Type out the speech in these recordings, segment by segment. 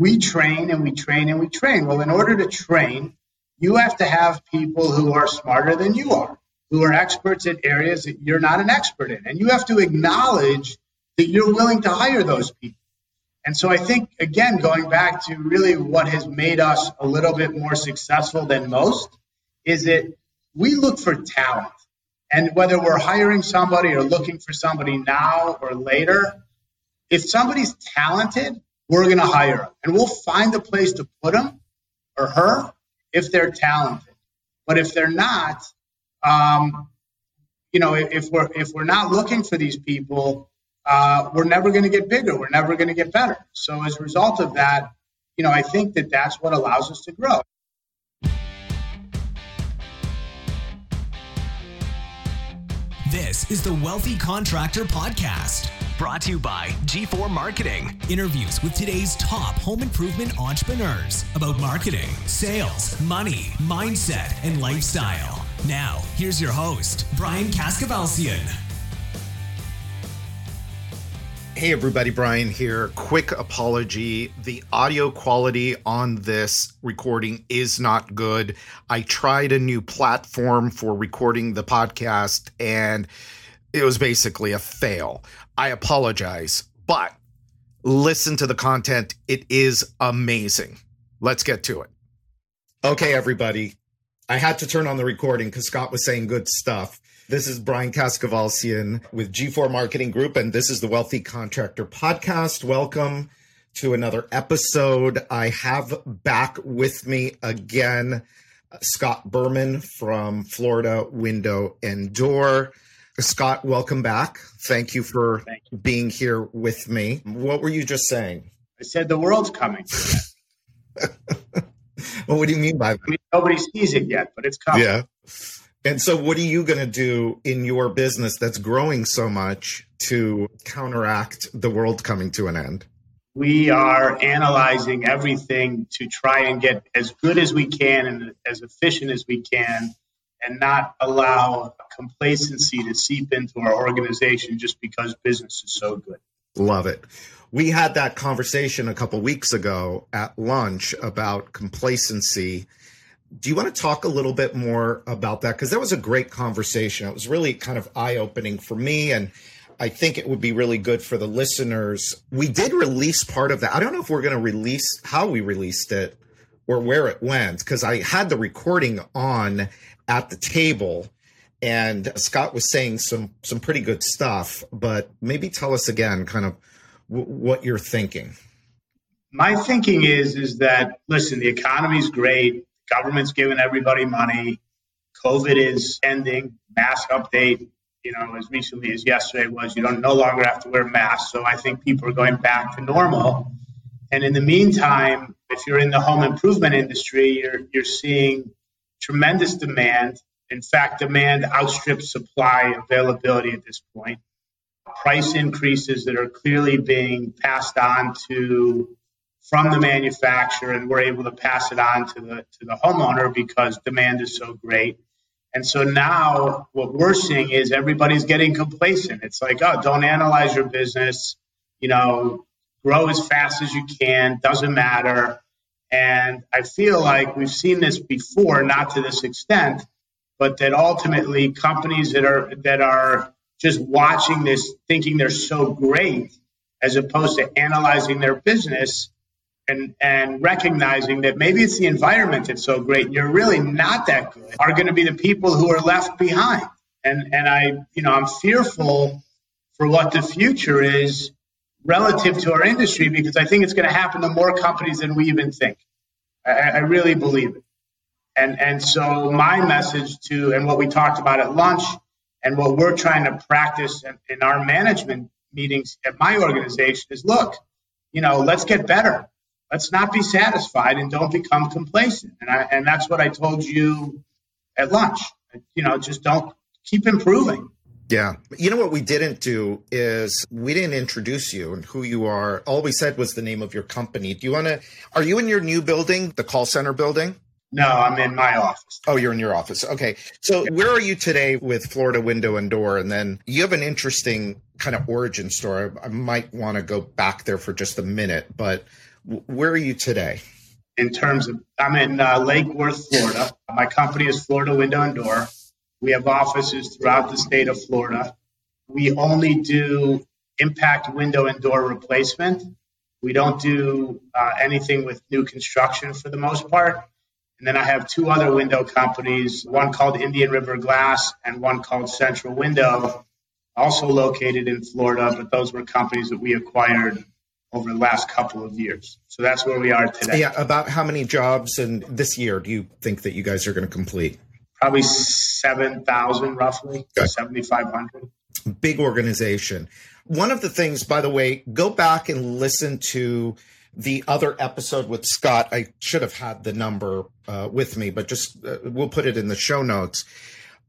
we train and we train and we train. Well, in order to train, you have to have people who are smarter than you are, who are experts at areas that you're not an expert in. And you have to acknowledge that you're willing to hire those people. And so I think, again, going back to really what has made us a little bit more successful than most is that we look for talent. And whether we're hiring somebody or looking for somebody now or later, if somebody's talented, we're going to hire them. And we'll find a place to put them or her if they're talented. But if they're not, um, you know, if we're if we're not looking for these people, uh, we're never going to get bigger. We're never going to get better. So as a result of that, you know, I think that that's what allows us to grow. This is the Wealthy Contractor Podcast, brought to you by G4 Marketing. Interviews with today's top home improvement entrepreneurs about marketing, sales, money, mindset, and lifestyle. Now, here's your host, Brian Kaskavalciyan. Hey everybody, Brian here. Quick apology. The audio quality on this recording is not good. I tried a new platform for recording the podcast and it was basically a fail. I apologize, but listen to the content. It is amazing. Let's get to it. Okay, everybody. I had to turn on the recording because Scott was saying good stuff. This is Brian Kaskavalciyan with G4 Marketing Group, and this is the Wealthy Contractor Podcast. Welcome to another episode. I have back with me again uh, Scott Berman from Florida Window and Door. Scott, welcome back. Thank you for Thank you. being here with me. What were you just saying? I said the world's coming. well, what do you mean by that? I mean, nobody sees it yet, but it's coming. Yeah. And so, what are you going to do in your business that's growing so much to counteract the world coming to an end? We are analyzing everything to try and get as good as we can and as efficient as we can, and not allow complacency to seep into our organization just because business is so good. Love it. We had that conversation a couple weeks ago at lunch about complacency do you want to talk a little bit more about that? Because that was a great conversation. It was really kind of eye opening for me. And I think it would be really good for the listeners. We did release part of that. I don't know if we're going to release how we released it or where it went because I had the recording on at the table and Scott was saying some some pretty good stuff, but maybe tell us again kind of w- what you're thinking. My thinking is is that listen, the economy's great government's giving everybody money. COVID is ending. Mask update, you know, as recently as yesterday was you don't no longer have to wear masks. So I think people are going back to normal. And in the meantime, if you're in the home improvement industry, you're you're seeing tremendous demand. In fact, demand outstrips supply availability at this point. Price increases that are clearly being passed on to from the manufacturer and we're able to pass it on to the to the homeowner because demand is so great. And so now what we're seeing is everybody's getting complacent. It's like, oh, don't analyze your business, you know, grow as fast as you can, doesn't matter. And I feel like we've seen this before, not to this extent, but that ultimately companies that are that are just watching this thinking they're so great as opposed to analyzing their business and, and recognizing that maybe it's the environment that's so great you're really not that good are going to be the people who are left behind. And, and I, you know, I'm fearful for what the future is relative to our industry because I think it's going to happen to more companies than we even think. I, I really believe it. And, and so my message to, and what we talked about at lunch and what we're trying to practice in, in our management meetings at my organization is look, you know, let's get better let's not be satisfied and don't become complacent. And I, and that's what I told you at lunch. You know, just don't keep improving. Yeah. You know what we didn't do is we didn't introduce you and who you are. All we said was the name of your company. Do you want to Are you in your new building, the call center building? No, I'm in my office. Oh, you're in your office. Okay. So, where are you today with Florida Window and Door? And then you have an interesting kind of origin story. I might want to go back there for just a minute, but Where are you today? In terms of, I'm in uh, Lake Worth, Florida. My company is Florida Window and Door. We have offices throughout the state of Florida. We only do impact window and door replacement. We don't do uh, anything with new construction for the most part. And then I have two other window companies, one called Indian River Glass and one called Central Window, also located in Florida, but those were companies that we acquired over the last couple of years. So that's where we are today. Yeah, about how many jobs in this year do you think that you guys are going to complete? Probably 7,000 roughly, okay. 7,500. Big organization. One of the things, by the way, go back and listen to the other episode with Scott. I should have had the number uh, with me, but just uh, we'll put it in the show notes.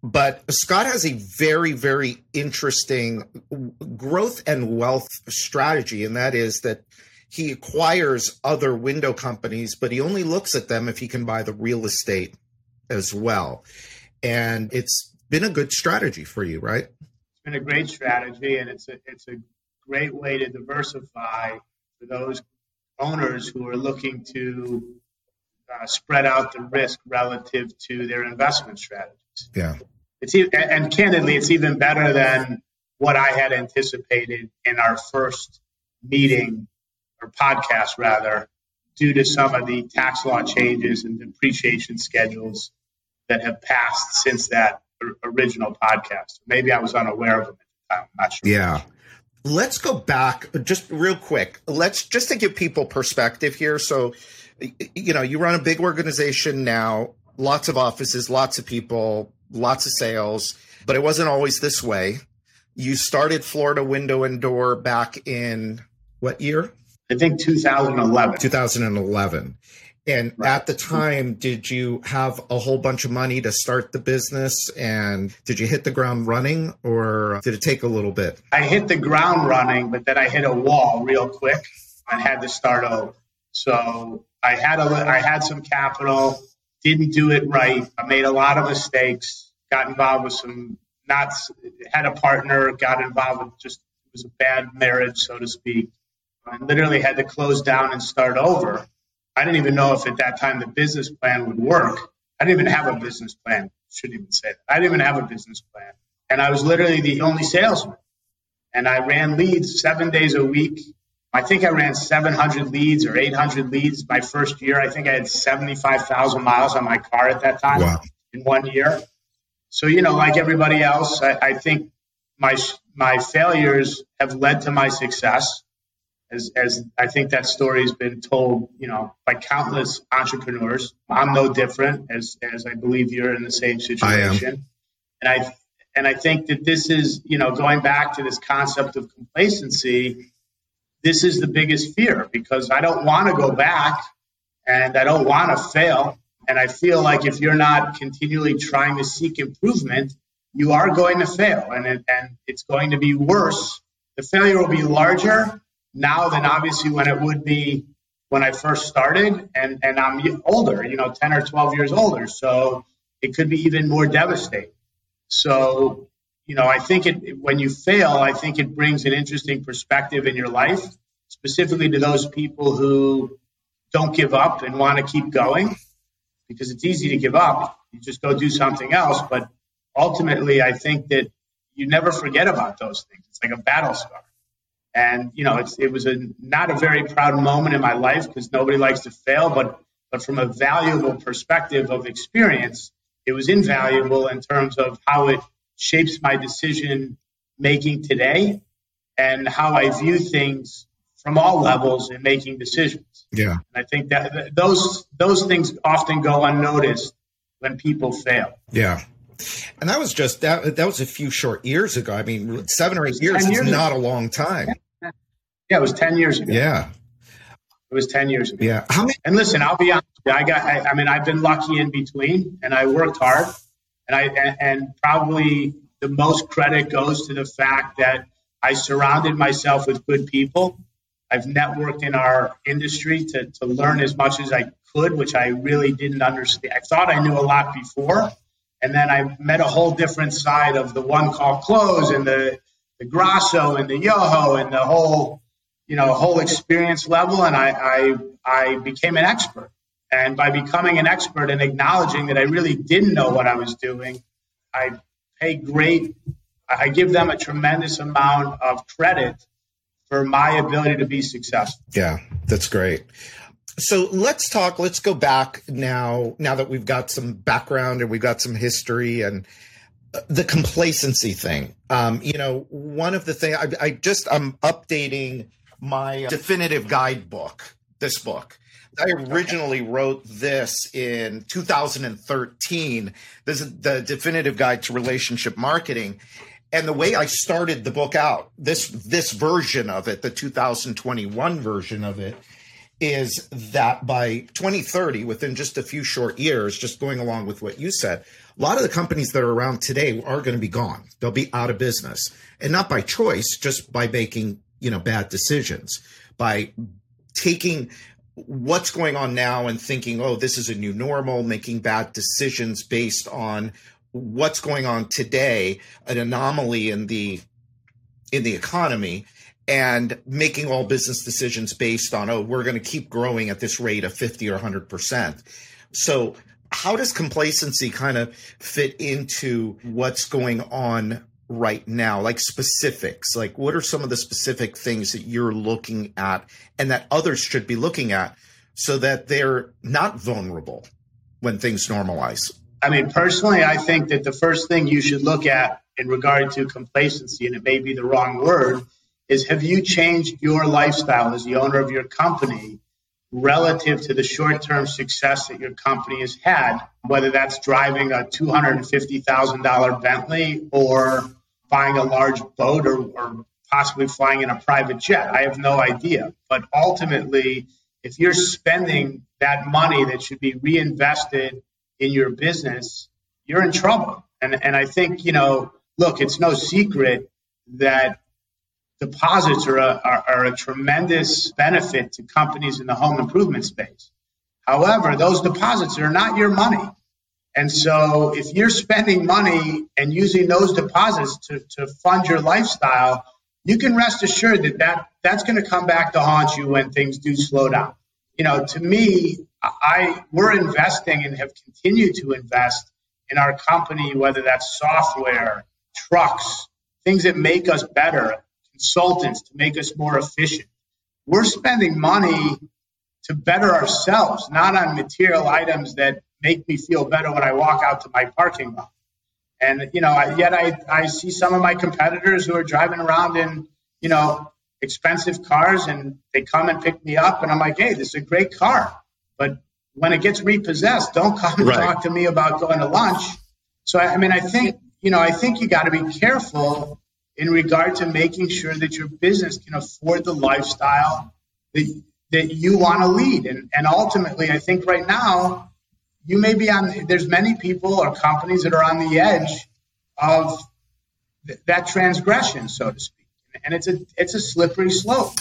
But Scott has a very, very interesting growth and wealth strategy, and that is that he acquires other window companies, but he only looks at them if he can buy the real estate as well. And it's been a good strategy for you, right? It's been a great strategy, and it's a it's a great way to diversify for those owners who are looking to uh, spread out the risk relative to their investment strategies. Yeah, it's and candidly, it's even better than what I had anticipated in our first meeting or podcast, rather, due to some of the tax law changes and depreciation schedules that have passed since that original podcast. Maybe I was unaware of them at the time. I'm not sure. Yeah. Let's go back just real quick. Let's just to give people perspective here. So, you know, you run a big organization now, lots of offices, lots of people, lots of sales, but it wasn't always this way. You started Florida Window and Door back in what year? I think 2011. 2011. And right. at the time, did you have a whole bunch of money to start the business? And did you hit the ground running or did it take a little bit? I hit the ground running, but then I hit a wall real quick and had to start over. So I had a, I had some capital, didn't do it right. I made a lot of mistakes, got involved with some, not, had a partner, got involved with just, it was a bad marriage, so to speak. I literally had to close down and start over I didn't even know if at that time the business plan would work. I didn't even have a business plan. Shouldn't even say that. I didn't even have a business plan. And I was literally the only salesman. And I ran leads seven days a week. I think I ran 700 leads or 800 leads my first year. I think I had 75,000 miles on my car at that time wow. in one year. So, you know, like everybody else, I, I think my, my failures have led to my success as, as I think that story has been told, you know, by countless entrepreneurs. I'm no different, as as I believe you're in the same situation. And I and I think that this is, you know, going back to this concept of complacency. This is the biggest fear because I don't want to go back, and I don't want to fail. And I feel like if you're not continually trying to seek improvement, you are going to fail, and it, and it's going to be worse. The failure will be larger now than obviously when it would be when I first started, and and I'm older, you know, ten or twelve years older, so it could be even more devastating. So, you know, I think it when you fail, I think it brings an interesting perspective in your life, specifically to those people who don't give up and want to keep going, because it's easy to give up. You just go do something else, but ultimately, I think that you never forget about those things. It's like a battle scar. And you know, it's, it was a not a very proud moment in my life because nobody likes to fail, but but from a valuable perspective of experience, it was invaluable in terms of how it shapes my decision making today and how I view things from all levels in making decisions. Yeah, and I think that those those things often go unnoticed when people fail. Yeah. And that was just that. That was a few short years ago. I mean, seven or eight years, years is not a long time. Yeah, it was ten years ago. Yeah, it was ten years ago. Yeah. Many? And listen, I'll be honest. I got. I, I mean, I've been lucky in between, and I worked hard, and I and, and probably the most credit goes to the fact that I surrounded myself with good people. I've networked in our industry to, to learn as much as I could, which I really didn't understand. I thought I knew a lot before, and then I met a whole different side of the one call close and the the Grasso and the Yoho and the whole, you know, whole experience level, and I, I, I became an expert. And by becoming an expert and acknowledging that I really didn't know what I was doing, I pay great, I give them a tremendous amount of credit for my ability to be successful. Yeah, that's great. So let's talk, let's go back now, now that we've got some background and we've got some history and uh, the complacency thing. Um, you know, one of the things I, I just, I'm updating my definitive guidebook, this book. I originally wrote this in 2013. This is the definitive guide to relationship marketing. And the way I started the book out, this this version of it, the 2021 version of it, is that by 2030, within just a few short years, just going along with what you said, a lot of the companies that are around today are going to be gone. They'll be out of business. And not by choice, just by making, you know, bad decisions, by taking what's going on now and thinking, oh, this is a new normal, making bad decisions based on what's going on today, an anomaly in the in the economy, and making all business decisions based on, oh, we're going to keep growing at this rate of 50 or 100%. So, how does complacency kind of fit into what's going on right now? Like specifics, like what are some of the specific things that you're looking at and that others should be looking at so that they're not vulnerable when things normalize? I mean, personally, I think that the first thing you should look at in regard to complacency, and it may be the wrong word, is have you changed your lifestyle as the owner of your company relative to the short term success that your company has had, whether that's driving a $250,000 Bentley or buying a large boat or, or possibly flying in a private jet? I have no idea. But ultimately, if you're spending that money that should be reinvested in your business, you're in trouble. And and I think you know, look, it's no secret that deposits are a, are, are a tremendous benefit to companies in the home improvement space. However, those deposits are not your money. And so if you're spending money and using those deposits to, to fund your lifestyle, you can rest assured that, that that's going to come back to haunt you when things do slow down. You know, to me, I we're investing and have continued to invest in our company, whether that's software, trucks, things that make us better, consultants to make us more efficient. We're spending money to better ourselves, not on material items that make me feel better when I walk out to my parking lot. And you know, yet I, I see some of my competitors who are driving around in you know expensive cars, and they come and pick me up, and I'm like, hey, this is a great car, but when it gets repossessed, don't come and right. talk to me about going to lunch. So I mean, I think you know, I think you got to be careful in regard to making sure that your business can afford the lifestyle that that you want to lead, and and ultimately, I think right now you may be on there's many people or companies that are on the edge of th- that transgression so to speak. And it's a it's a slippery slope.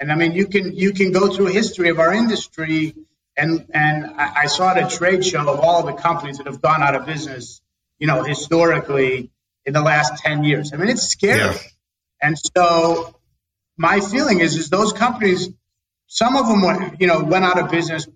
And i mean you can you can go through a history of our industry and and I, I saw at a trade show of all of the companies that have gone out of business you know historically in the last 10 years i mean it's scary yeah. and so my feeling is is those companies some of them went, you know went out of business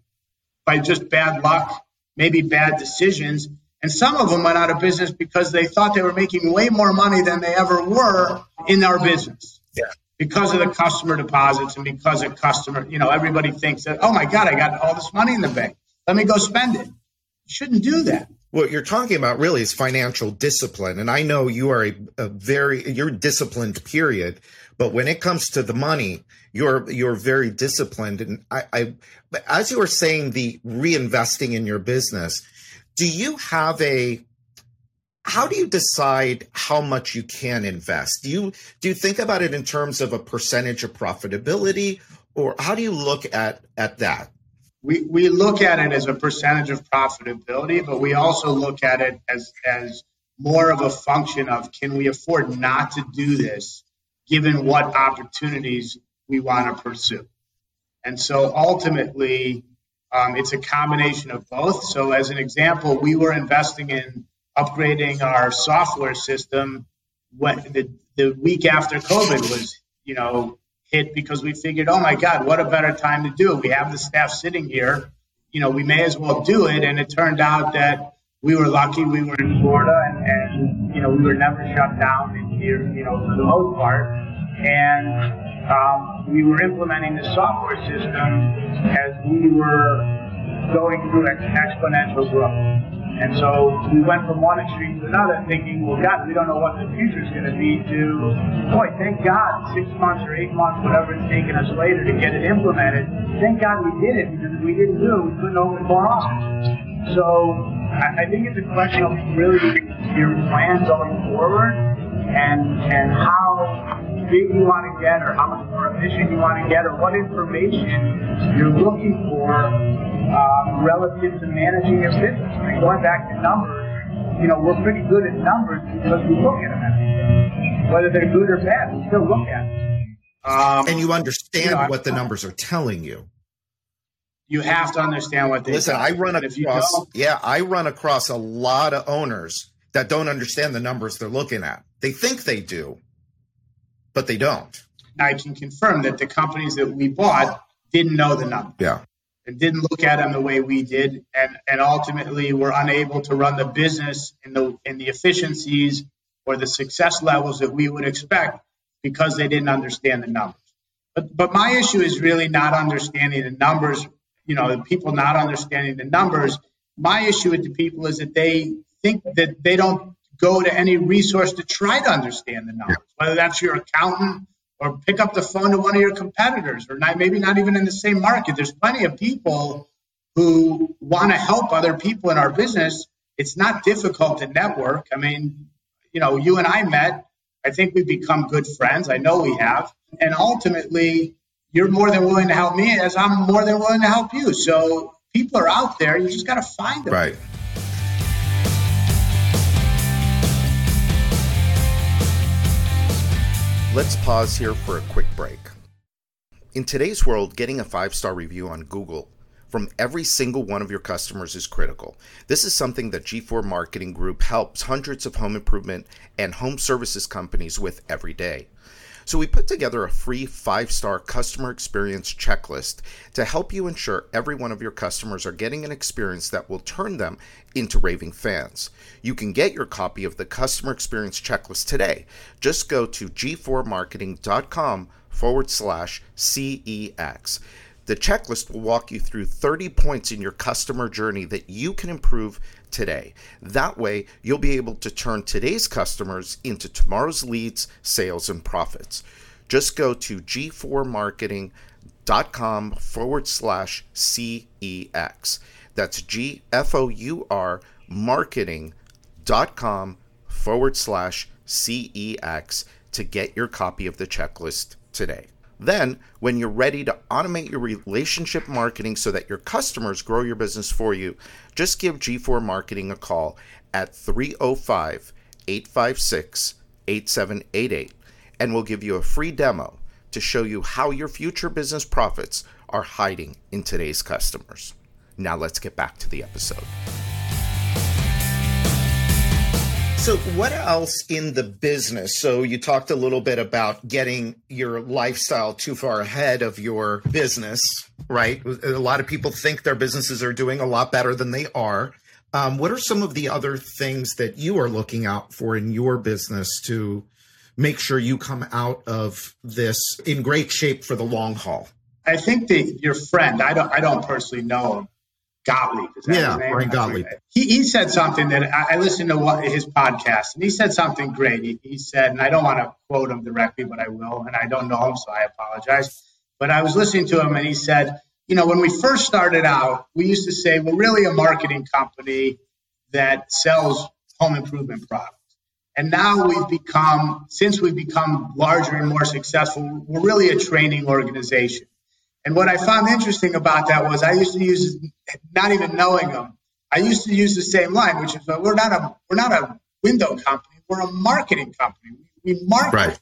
by just bad luck maybe bad decisions. And some of them went out of business because they thought they were making way more money than they ever were in our business. Yeah. Because of the customer deposits and because of customer, you know, everybody thinks that, oh my God, I got all this money in the bank. Let me go spend it. You shouldn't do that. What you're talking about really is financial discipline. And I know you are a, a very, you're disciplined, period. But when it comes to the money, you're you're very disciplined. And I, I as you were saying, the reinvesting in your business, do you have a how do you decide how much you can invest? Do you do you think about it in terms of a percentage of profitability, or how do you look at at that? We we look at it as a percentage of profitability, but we also look at it as as more of a function of can we afford not to do this given what opportunities we want to pursue. And so ultimately, um, it's a combination of both. So, as an example, we were investing in upgrading our software system when the, the week after COVID was, you know, hit because we figured, oh my God, what a better time to do it. We have the staff sitting here. You know, we may as well do it. And it turned out that we were lucky we were in Florida and, and you know, we were never shut down in here, you know, for the most part. And um, we were implementing the software system as we were going through exponential growth. And so we went from one extreme to another thinking, well, God, we don't know what the future is going to be to, boy, thank God, six months or eight months, whatever it's taken us later to get it implemented. Thank God we did it because if we didn't do it, we couldn't open more offices. So I, I think it's a question of really your plan going forward and, and how big you want to get or how much more efficient you want to get or what information you're looking for um, relative to managing your business. I mean, going back to numbers, you know, we're pretty good at numbers because we look at them Whether they're good or bad, we still look at them. Um, and you understand you know, what the numbers are telling you. You have to understand what they listen. I run across, yeah, I run across a lot of owners that don't understand the numbers they're looking at. They think they do, but they don't. I can confirm that the companies that we bought didn't know the number. Yeah and didn't look at them the way we did, and, and ultimately were unable to run the business in the in the efficiencies or the success levels that we would expect because they didn't understand the numbers. But but my issue is really not understanding the numbers. You know, the people not understanding the numbers. My issue with the people is that they think that they don't go to any resource to try to understand the numbers, whether that's your accountant or pick up the phone to one of your competitors or not, maybe not even in the same market. There's plenty of people who want to help other people in our business. It's not difficult to network. I mean, you know, you and I met. I think we've become good friends. I know we have. And ultimately, you're more than willing to help me as I'm more than willing to help you. So people are out there. You just got to find them. Right. Let's pause here for a quick break. In today's world, getting a five star review on Google from every single one of your customers is critical. This is something that G4 Marketing Group helps hundreds of home improvement and home services companies with every day. So we put together a free five star customer experience checklist to help you ensure every one of your customers are getting an experience that will turn them into raving fans. You can get your copy of the customer experience checklist today. Just go to g4marketing.com forward slash CEX. The checklist will walk you through 30 points in your customer journey that you can improve today. That way, you'll be able to turn today's customers into tomorrow's leads, sales, and profits. Just go to g4marketing.com forward slash CEX. That's G F O U R marketing.com forward slash CEX to get your copy of the checklist today. Then, when you're ready to automate your relationship marketing so that your customers grow your business for you, just give G4 Marketing a call at 305 856 8788 and we'll give you a free demo to show you how your future business profits are hiding in today's customers. Now, let's get back to the episode. So, what else in the business? So, you talked a little bit about getting your lifestyle too far ahead of your business, right? A lot of people think their businesses are doing a lot better than they are. Um, what are some of the other things that you are looking out for in your business to make sure you come out of this in great shape for the long haul? I think that your friend, I don't, I don't personally know him, Gottlieb. yeah, Brian Gottlieb. He, he said something that I, I listened to what, his podcast, and he said something great. He, he said, and I don't want to quote him directly, but I will, and I don't know him, so I apologize. But I was listening to him, and he said, you know, when we first started out, we used to say we're really a marketing company that sells home improvement products. And now we've become, since we've become larger and more successful, we're really a training organization. And what I found interesting about that was I used to use, not even knowing them, I used to use the same line, which is we're not a we're not a window company, we're a marketing company. We market. Right.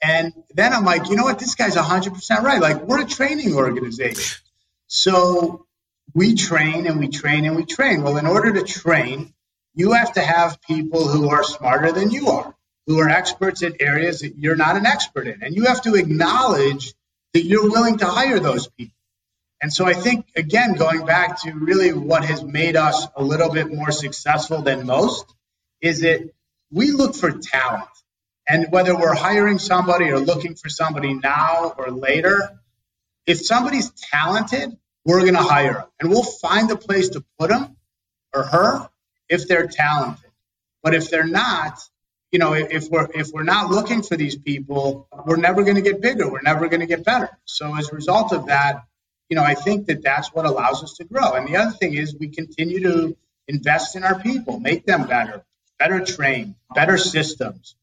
And then I'm like, you know what? This guy's 100% right. Like, we're a training organization. So we train and we train and we train. Well, in order to train, you have to have people who are smarter than you are, who are experts in areas that you're not an expert in. And you have to acknowledge that you're willing to hire those people. And so I think, again, going back to really what has made us a little bit more successful than most is that we look for talent. And whether we're hiring somebody or looking for somebody now or later, if somebody's talented, we're going to hire them. And we'll find a place to put them or her if they're talented. But if they're not, you know, if we're if we're not looking for these people, we're never going to get bigger. We're never going to get better. So as a result of that, you know, I think that that's what allows us to grow. And the other thing is we continue to invest in our people, make them better, better trained, better systems,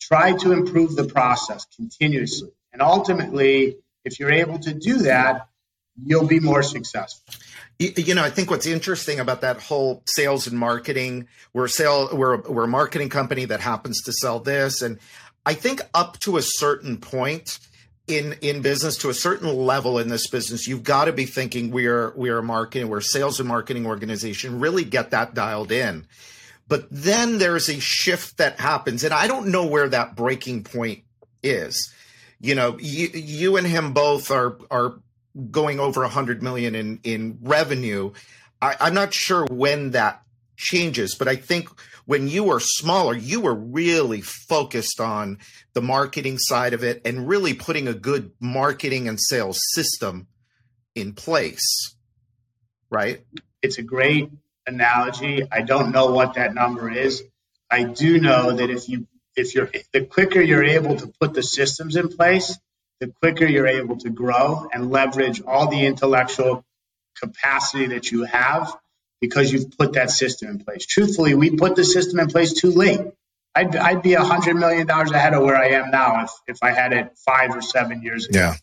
try to improve the process continuously. And ultimately, if you're able to do that, you'll be more successful. You know, I think what's interesting about that whole sales and marketing, we're sale, we're we're a marketing company that happens to sell this, and I think up to a certain point in in business, to a certain level in this business, you've got to be thinking we're we're a marketing, we're a sales and marketing organization. Really get that dialed in. But then there's a shift that happens, and I don't know where that breaking point is. You know, you, you and him both are are going over a hundred million in in revenue. I, I'm not sure when that changes, but I think when you were smaller, you were really focused on the marketing side of it and really putting a good marketing and sales system in place. Right? It's a great analogy. I don't know what that number is. I do know that if you if you're the quicker you're able to put the systems in place, the quicker you're able to grow and leverage all the intellectual capacity that you have because you've put that system in place. Truthfully, we put the system in place too late. I'd, I'd be a hundred million dollars ahead of where I am now if, if I had it five or seven years ago. Yeah.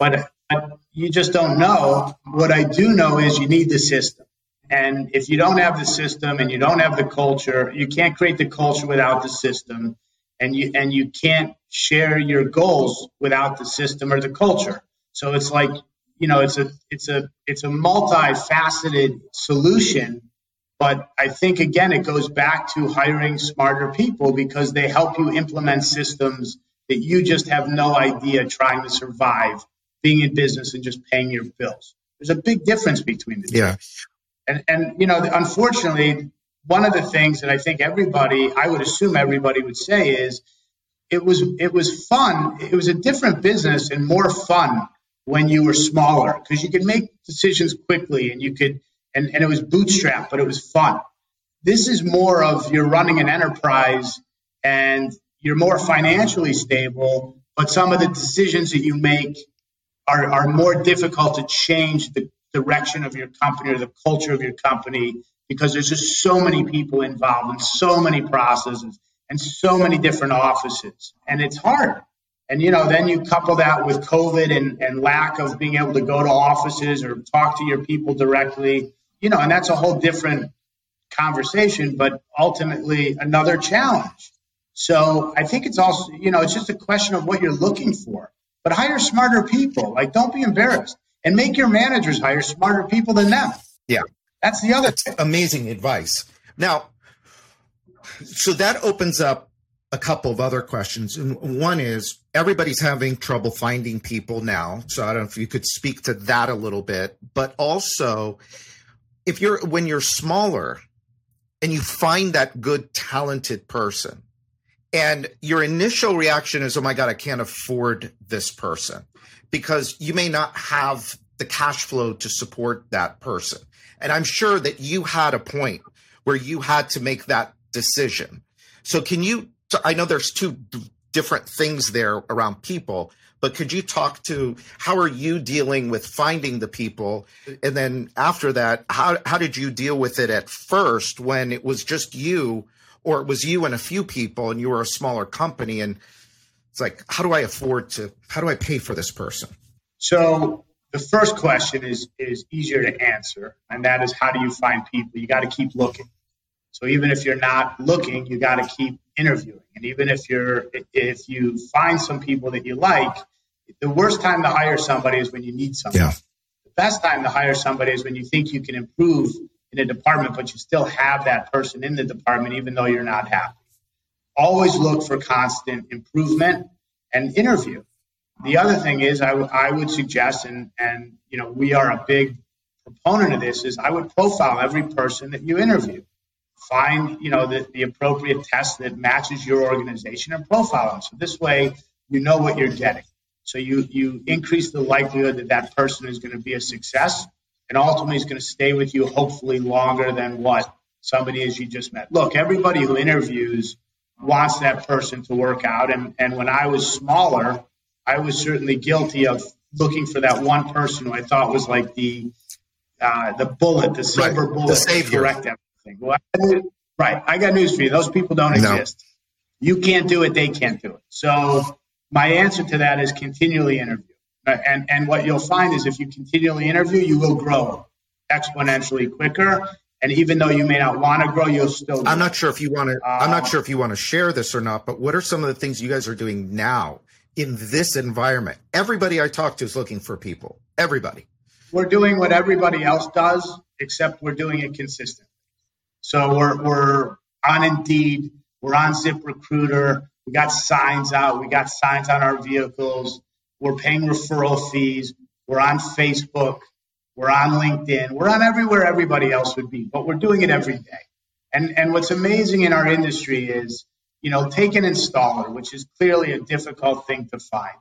But, but you just don't know. What I do know is you need the system. And if you don't have the system and you don't have the culture, you can't create the culture without the system and you and you can't share your goals without the system or the culture. So it's like you know it's a it's a it's a multifaceted solution. But I think again it goes back to hiring smarter people because they help you implement systems that you just have no idea trying to survive being in business and just paying your bills. There's a big difference between the two. Yeah. And and you know, unfortunately, one of the things that I think everybody, I would assume everybody would say is it was it was fun. It was a different business and more fun when you were smaller because you could make decisions quickly and you could and, and it was bootstrap, but it was fun. This is more of you're running an enterprise and you're more financially stable, but some of the decisions that you make are, are more difficult to change the direction of your company or the culture of your company because there's just so many people involved and so many processes and so many different offices. And it's hard. And you know, then you couple that with COVID and, and lack of being able to go to offices or talk to your people directly, you know, and that's a whole different conversation, but ultimately another challenge. So I think it's also, you know, it's just a question of what you're looking for. But hire smarter people. Like, don't be embarrassed and make your managers hire smarter people than them. Yeah. That's the other That's amazing advice. Now, so that opens up a couple of other questions. And one is everybody's having trouble finding people now. So I don't know if you could speak to that a little bit, but also if you're when you're smaller and you find that good talented person and your initial reaction is, oh my God, I can't afford this person because you may not have the cash flow to support that person. And I'm sure that you had a point where you had to make that decision. So can you I know there's two different things there around people, but could you talk to how are you dealing with finding the people and then after that how how did you deal with it at first when it was just you or it was you and a few people and you were a smaller company and it's like how do I afford to how do I pay for this person? So the first question is is easier to answer, and that is how do you find people? You got to keep looking. So even if you're not looking, you got to keep interviewing. And even if you're if you find some people that you like, the worst time to hire somebody is when you need somebody. Yeah. The best time to hire somebody is when you think you can improve in a department, but you still have that person in the department even though you're not happy. Always look for constant improvement and interview. The other thing is, I, w- I would suggest, and, and you know, we are a big proponent of this, is I would profile every person that you interview. Find, you know, the, the appropriate test that matches your organization and profile them. So this way, you know what you're getting. So you you increase the likelihood that that person is going to be a success, and ultimately is going to stay with you hopefully longer than what somebody is you just met. Look, everybody who interviews wants that person to work out, and and when I was smaller, I was certainly guilty of looking for that one person who I thought was like the uh, the bullet, the silver right. bullet, the savior. correct everything. Well, I, right. I got news for you. Those people don't no. exist. You can't do it. They can't do it. So my answer to that is continually interview. And, and what you'll find is if you continually interview, you will grow exponentially quicker. And even though you may not want to grow, you'll still. I'm not sure if you want to. Uh, I'm not sure if you want to share this or not. But what are some of the things you guys are doing now in this environment? Everybody I talk to is looking for people. Everybody. We're doing what everybody else does, except we're doing it consistently. So we're we're on Indeed, we're on ZipRecruiter, we got signs out. We got signs on our vehicles. We're paying referral fees. We're on Facebook. We're on LinkedIn. We're on everywhere everybody else would be, but we're doing it every day. And, and what's amazing in our industry is, you know, take an installer, which is clearly a difficult thing to find.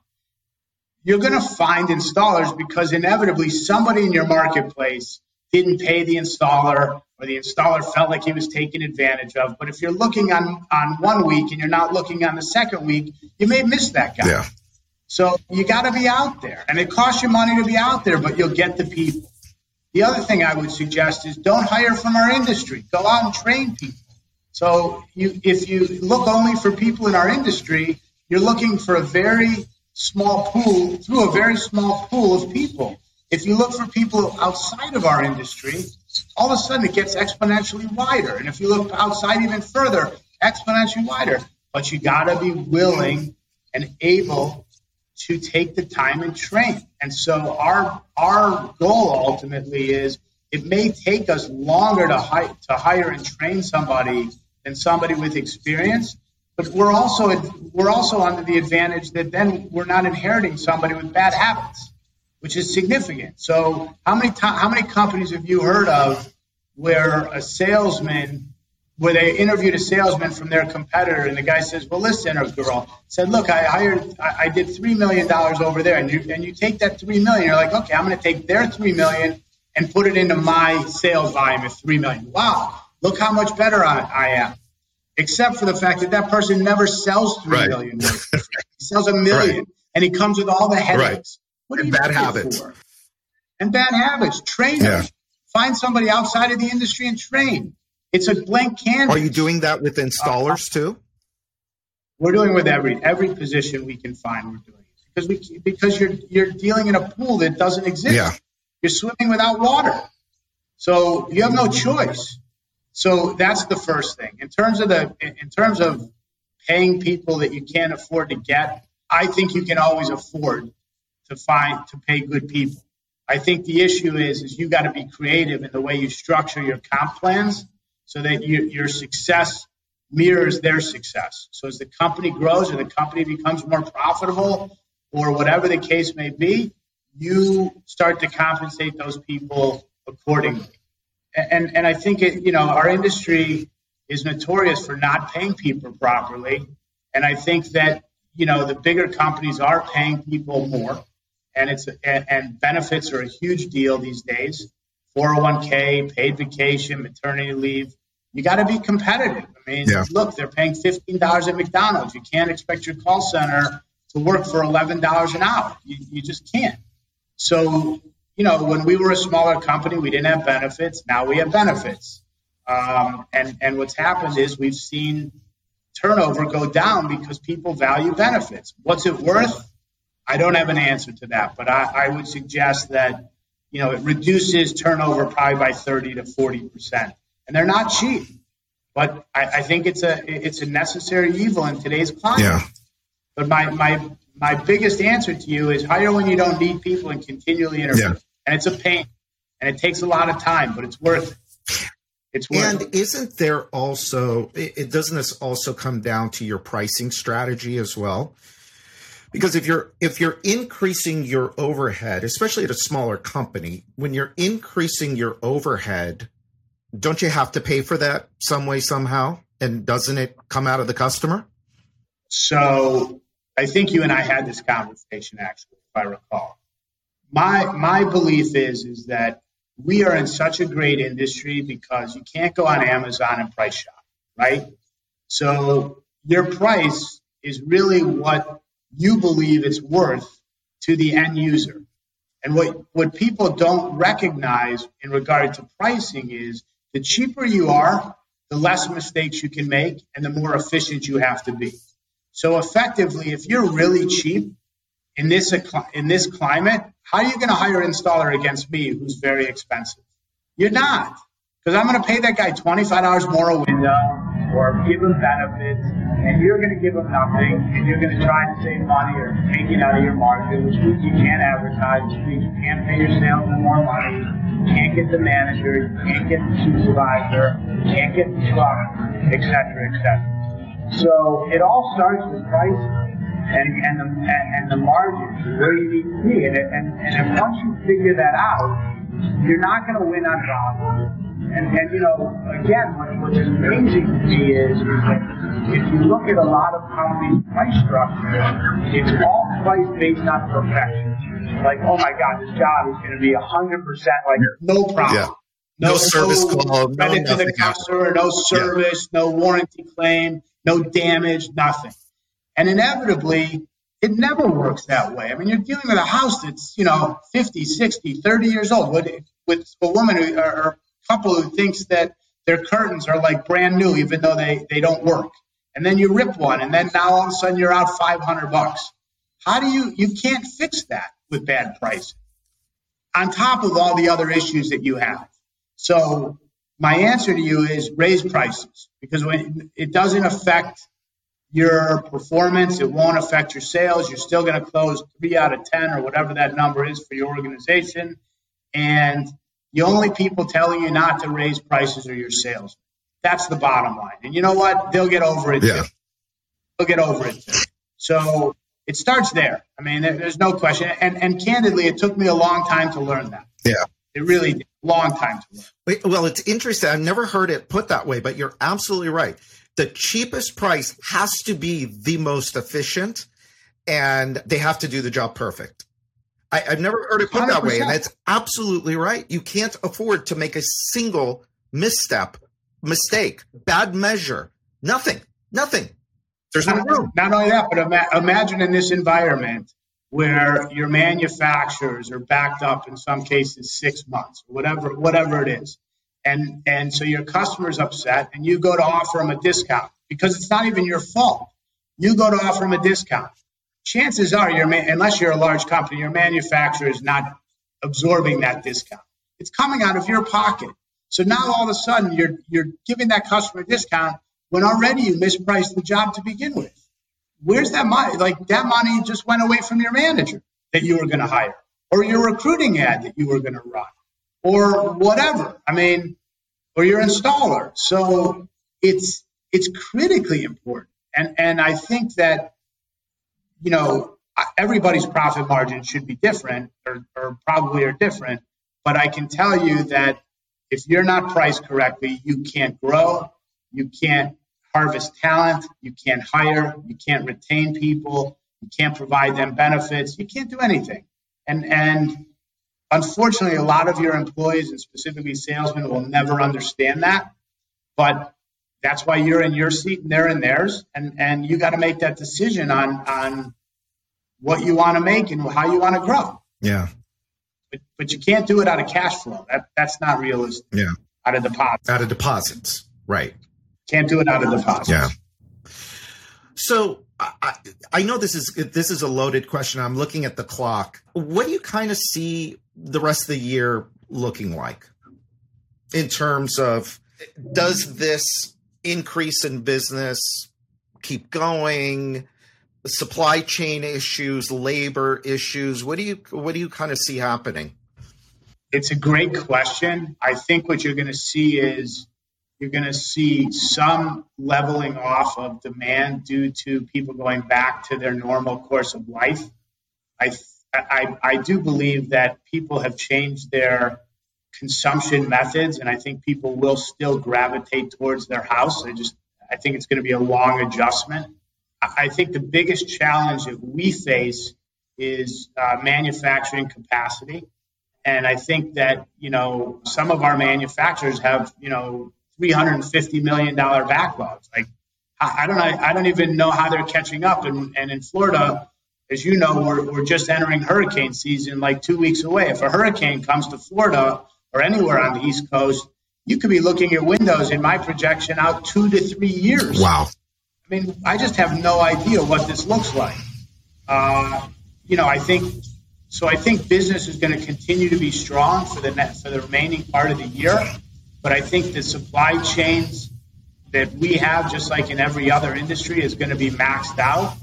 You're going to find installers because inevitably somebody in your marketplace didn't pay the installer or the installer felt like he was taken advantage of. But if you're looking on, on one week and you're not looking on the second week, you may miss that guy. Yeah. So you got to be out there. And it costs you money to be out there, but you'll get the people. The other thing I would suggest is don't hire from our industry. Go out and train people. So you, if you look only for people in our industry, you're looking for a very small pool through a very small pool of people. If you look for people outside of our industry, all of a sudden it gets exponentially wider. And if you look outside even further, exponentially wider. But you got to be willing and able to take the time and train. And so our our goal ultimately is it may take us longer to hire to hire and train somebody than somebody with experience, but we're also we're also under the advantage that then we're not inheriting somebody with bad habits which is significant. So how many to- how many companies have you heard of where a salesman where they interviewed a salesman from their competitor and the guy says, "Well, listen, or girl said, look, I hired, I, I did three million dollars over there, and you and you take that three million, you're like, okay, I'm going to take their three million and put it into my sales volume of three million. Wow, look how much better I, I am." Except for the fact that that person never sells three right. million. he sells a million, right. and he comes with all the headaches. What are and bad habits. For? And bad habits. Train yeah. Find somebody outside of the industry and train. It's a blank canvas. Are you doing that with installers uh, too? We're doing with every every position we can find. We're doing it because we because you're you're dealing in a pool that doesn't exist. Yeah. You're swimming without water, so you have no choice. So that's the first thing. In terms of the in terms of paying people that you can't afford to get, I think you can always afford to find to pay good people. I think the issue is is you got to be creative in the way you structure your comp plans so that you, your success mirrors their success. So as the company grows or the company becomes more profitable or whatever the case may be, you start to compensate those people accordingly. And and I think it, you know our industry is notorious for not paying people properly, and I think that you know the bigger companies are paying people more and it's and, and benefits are a huge deal these days. 401k, paid vacation, maternity leave. You got to be competitive. I mean, yeah. look, they're paying fifteen dollars at McDonald's. You can't expect your call center to work for eleven dollars an hour. You, you just can't. So, you know, when we were a smaller company, we didn't have benefits. Now we have benefits. Um, and and what's happened is we've seen turnover go down because people value benefits. What's it worth? I don't have an answer to that, but I, I would suggest that you know it reduces turnover probably by 30 to 40 percent, and they're not cheap. But I, I, think it's a it's a necessary evil in today's climate. Yeah. But my my my biggest answer to you is hire when you don't need people and continually interview. Yeah. And it's a pain, and it takes a lot of time, but it's worth it. It's worth and it. isn't there also it, it doesn't this also come down to your pricing strategy as well? Because if you're if you're increasing your overhead, especially at a smaller company, when you're increasing your overhead, don't you have to pay for that some way somehow? And doesn't it come out of the customer? So I think you and I had this conversation actually, if I recall. My my belief is is that we are in such a great industry because you can't go on Amazon and price shop, right? So your price is really what you believe it's worth to the end user. And what, what people don't recognize in regard to pricing is the cheaper you are, the less mistakes you can make and the more efficient you have to be. So effectively, if you're really cheap in this in this climate, how are you going to hire an installer against me who's very expensive? You're not, because I'm going to pay that guy twenty five dollars more a window or give him benefits, and you're going to give him nothing, and you're going to try to save money or take it out of your margin, which means you can't advertise, which means you can't pay your salesman more money, you can't get the manager, you can't get the supervisor, you can't get the truck, etc., etc. So it all starts with pricing and, and the and, and the margins where you need to be. And, and, and if once you figure that out, you're not going to win on volume. And, and you know, again, what, what's amazing to me is, is that if you look at a lot of companies' price structure, it's all price based on perfection. Like, oh my God, this job is going to be 100% like no problem. Yeah. No, no, service no call, no to the customer, no service, yeah. no warranty claim, no damage, nothing. And inevitably, it never works that way. I mean, you're dealing with a house that's, you know, 50, 60, 30 years old with, with a woman who, or couple who thinks that their curtains are like brand new, even though they, they don't work. And then you rip one, and then now all of a sudden you're out 500 bucks. How do you, you can't fix that with bad pricing on top of all the other issues that you have. So my answer to you is raise prices because when it doesn't affect your performance, it won't affect your sales. You're still going to close three out of 10 or whatever that number is for your organization. And the only people telling you not to raise prices are your sales. That's the bottom line. And you know what? They'll get over it. Yeah. Too. They'll get over it. Too. So it starts there. I mean, there's no question. And and candidly, it took me a long time to learn that. Yeah. It really did. Long time to learn. Wait, well, it's interesting. I've never heard it put that way, but you're absolutely right. The cheapest price has to be the most efficient, and they have to do the job perfect. I, have never heard it put 100%. that way, and that's absolutely right. You can't afford to make a single misstep, mistake, bad measure, nothing, nothing. There's no room. Not only that, but ima- imagine in this environment where your manufacturers are backed up in some cases six months, whatever, whatever it is, and and so your customer's upset, and you go to offer them a discount because it's not even your fault. You go to offer them a discount chances are, your unless you're a large company, your manufacturer is not absorbing that discount. It's coming out of your pocket. So now all of a sudden you're you're giving that customer a discount when already you mispriced the job to begin with. Where's that money? Like that money just went away from your manager that you were going to hire, or your recruiting ad that you were going to run, or whatever. I mean, or your installer. So it's it's critically important, and and I think that you know, everybody's profit margin should be different or, or probably are different. But I can tell you that if you're not priced correctly, you can't grow, you can't harvest talent, you can't hire, you can't retain people, you can't provide them benefits, you can't do anything. And and unfortunately, a lot of your employees and specifically salesmen will never understand that. But that's why you're in your seat and they're in theirs, and and you got to make that decision on on what you want to make and how you want to grow. Yeah. But, but you can't do it out of cash flow. That that's not realistic. Yeah. Out of deposits. Out of deposits. Right. Can't do it out of the deposits. Yeah. So I, I know this is this is a loaded question. I'm looking at the clock. What do you kind of see the rest of the year looking like in terms of does this increase in business keep going? Supply chain issues, labor issues. What do you what do you kind of see happening? It's a great question. I think what you're going to see is you're going to see some leveling off of demand due to people going back to their normal course of life. I, I, I do believe that people have changed their consumption methods, and I think people will still gravitate towards their house. I just I think it's going to be a long adjustment. I think the biggest challenge that we face is uh, manufacturing capacity. And I think that, you know, some of our manufacturers have, you know, $350 million backlogs. Like, I don't know, I don't even know how they're catching up. And, and in Florida, as you know, we're, we're just entering hurricane season like two weeks away. If a hurricane comes to Florida or anywhere on the East Coast, you could be looking at windows in my projection out two to three years. Wow. I mean, I just have no idea what this looks like. Uh, you know, I think so. I think business is going to continue to be strong for the net, for the remaining part of the year. But I think the supply chains that we have, just like in every other industry, is going to be maxed out.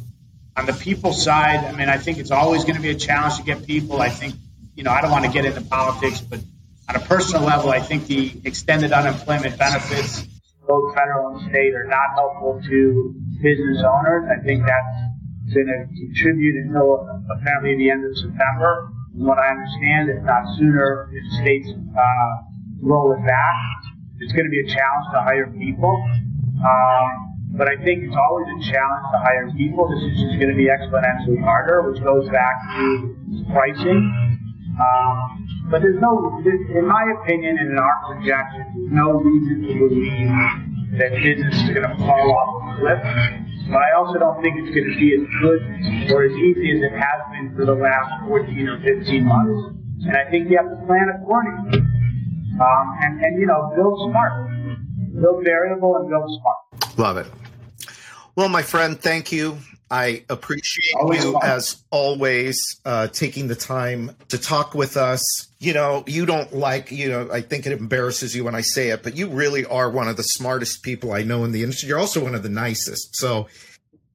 On the people side, I mean, I think it's always going to be a challenge to get people. I think, you know, I don't want to get into politics, but on a personal level, I think the extended unemployment benefits, both federal and state, are not helpful to business owners. I think that's going to contribute until apparently the end of September. From what I understand, if not sooner, if states uh, roll it back, it's going to be a challenge to hire people. Um, but I think it's always a challenge to hire people. This is just going to be exponentially harder, which goes back to pricing. Um, but there's no, in my opinion and in our projections, no reason to believe that business is going to fall off a cliff. But I also don't think it's going to be as good or as easy as it has been for the last 14 or 15 months. And I think you have to plan accordingly. Um, and, and, you know, build smart. Build variable and build smart. Love it. Well, my friend, thank you. I appreciate always you fun. as always uh, taking the time to talk with us. You know, you don't like, you know, I think it embarrasses you when I say it, but you really are one of the smartest people I know in the industry. You're also one of the nicest. So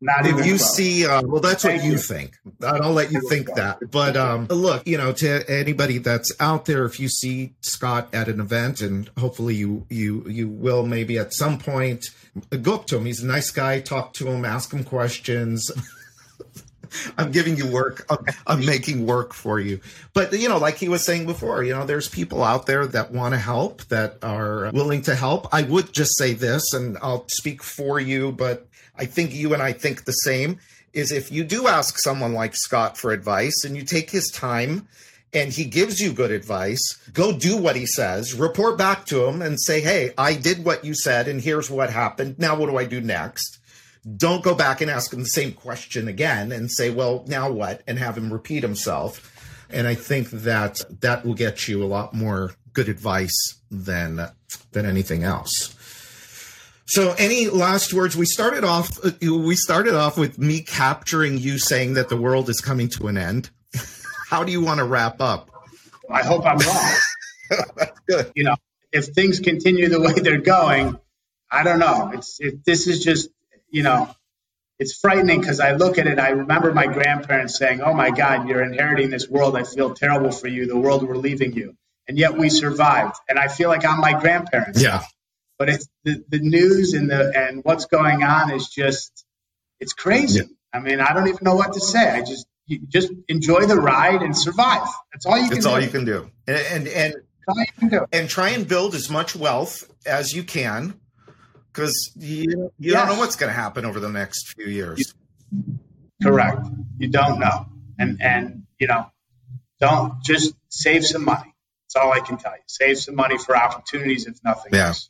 not if you see, uh, well, that's Thank what you, you, think. I'll let you think that. But um, look, you know, to anybody that's out there, if you see Scott at an event, and hopefully you you you will maybe at some point go up to him. He's a nice guy. Talk to him. Ask him questions. I'm giving you work. I'm, I'm, making work for you. But, you know, like he was saying before, you know, there's people out there that want to help, that are willing to help. I would just say this, and I'll speak for you, but I think you and I think the same is if you do ask someone like Scott for advice and you take his time and he gives you good advice, go do what he says, report back to him and say, Hey, I did what you said and here's what happened. Now what do I do next? Don't go back and ask him the same question again and say, Well, now what? and have him repeat himself. And I think that that will get you a lot more good advice than than anything else. So, any last words? We started off. We started off with me capturing you saying that the world is coming to an end. How do you want to wrap up? I hope I'm wrong. That's good. You know, if things continue the way they're going, I don't know. It's it, this is just you know, it's frightening because I look at it. I remember my grandparents saying, "Oh my God, you're inheriting this world. I feel terrible for you. The world we're leaving you." And yet we survived. And I feel like I'm my grandparents. Yeah but it's the, the news and the and what's going on is just it's crazy. Yeah. I mean, I don't even know what to say. I just you just enjoy the ride and survive. That's all you can. That's do. all you can do. And and and, and try and build as much wealth as you can, because you you yes. don't know what's going to happen over the next few years. Correct. You don't know, and and you know, don't just save some money. That's all I can tell you. Save some money for opportunities, if nothing yeah. else.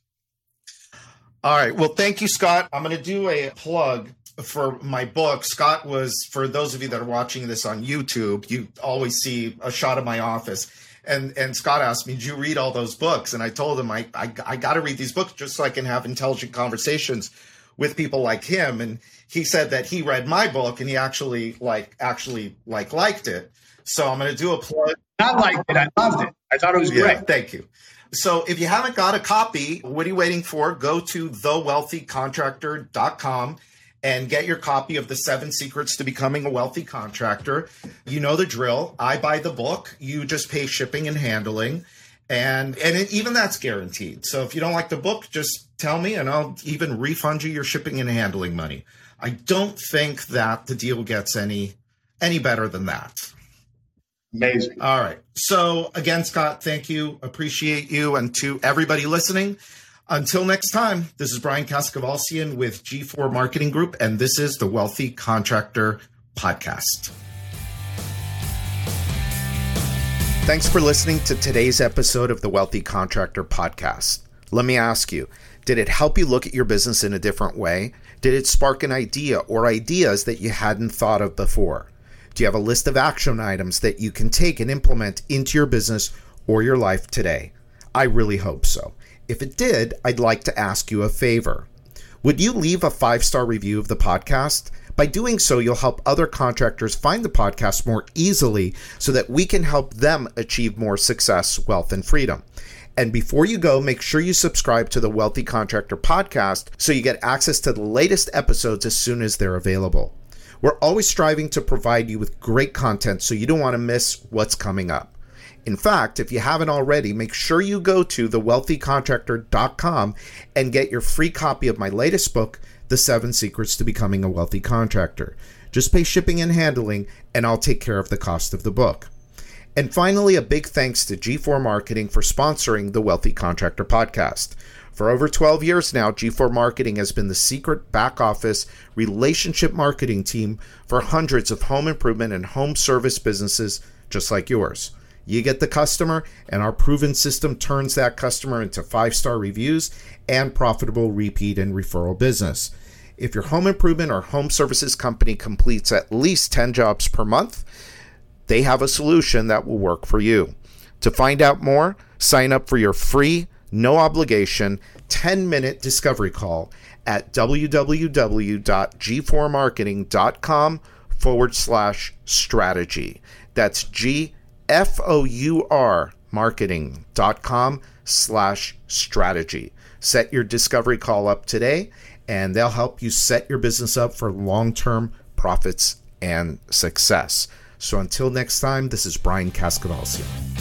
All right. Well, thank you, Scott. I'm going to do a plug for my book. Scott was, for those of you that are watching this on YouTube, you always see a shot of my office. And and Scott asked me, "Do you read all those books?" And I told him, "I I, I got to read these books just so I can have intelligent conversations with people like him." And he said that he read my book and he actually like actually like liked it. So I'm going to do a plug. I liked it. I loved it. I thought it was yeah, great. Thank you. So if you haven't got a copy, what are you waiting for? Go to thewealthycontractor.com and get your copy of the seven secrets to becoming a wealthy contractor. You know the drill. I buy the book, you just pay shipping and handling. And and it, even that's guaranteed. So if you don't like the book, just tell me and I'll even refund you your shipping and handling money. I don't think that the deal gets any any better than that. Amazing. All right. So again, Scott, thank you. Appreciate you. And to everybody listening, until next time, this is Brian Kaskavalciyan with G4 Marketing Group, and this is the Wealthy Contractor Podcast. Thanks for listening to today's episode of the Wealthy Contractor Podcast. Let me ask you did it help you look at your business in a different way? Did it spark an idea or ideas that you hadn't thought of before? Do you have a list of action items that you can take and implement into your business or your life today? I really hope so. If it did, I'd like to ask you a favor. Would you leave a five star review of the podcast? By doing so, you'll help other contractors find the podcast more easily so that we can help them achieve more success, wealth, and freedom. And before you go, make sure you subscribe to the Wealthy Contractor podcast so you get access to the latest episodes as soon as they're available. We're always striving to provide you with great content so you don't want to miss what's coming up. In fact, if you haven't already, make sure you go to thewealthycontractor.com and get your free copy of my latest book, The Seven Secrets to Becoming a Wealthy Contractor. Just pay shipping and handling, and I'll take care of the cost of the book. And finally, a big thanks to G4 Marketing for sponsoring the Wealthy Contractor podcast. For over 12 years now, G4 Marketing has been the secret back office relationship marketing team for hundreds of home improvement and home service businesses just like yours. You get the customer, and our proven system turns that customer into five star reviews and profitable repeat and referral business. If your home improvement or home services company completes at least 10 jobs per month, they have a solution that will work for you. To find out more, sign up for your free, no obligation 10 minute discovery call at www.g4marketing.com forward slash strategy. That's G F-O-U-R marketing.com slash strategy. Set your discovery call up today and they'll help you set your business up for long-term profits and success. So until next time, this is Brian Kaskavalciyan.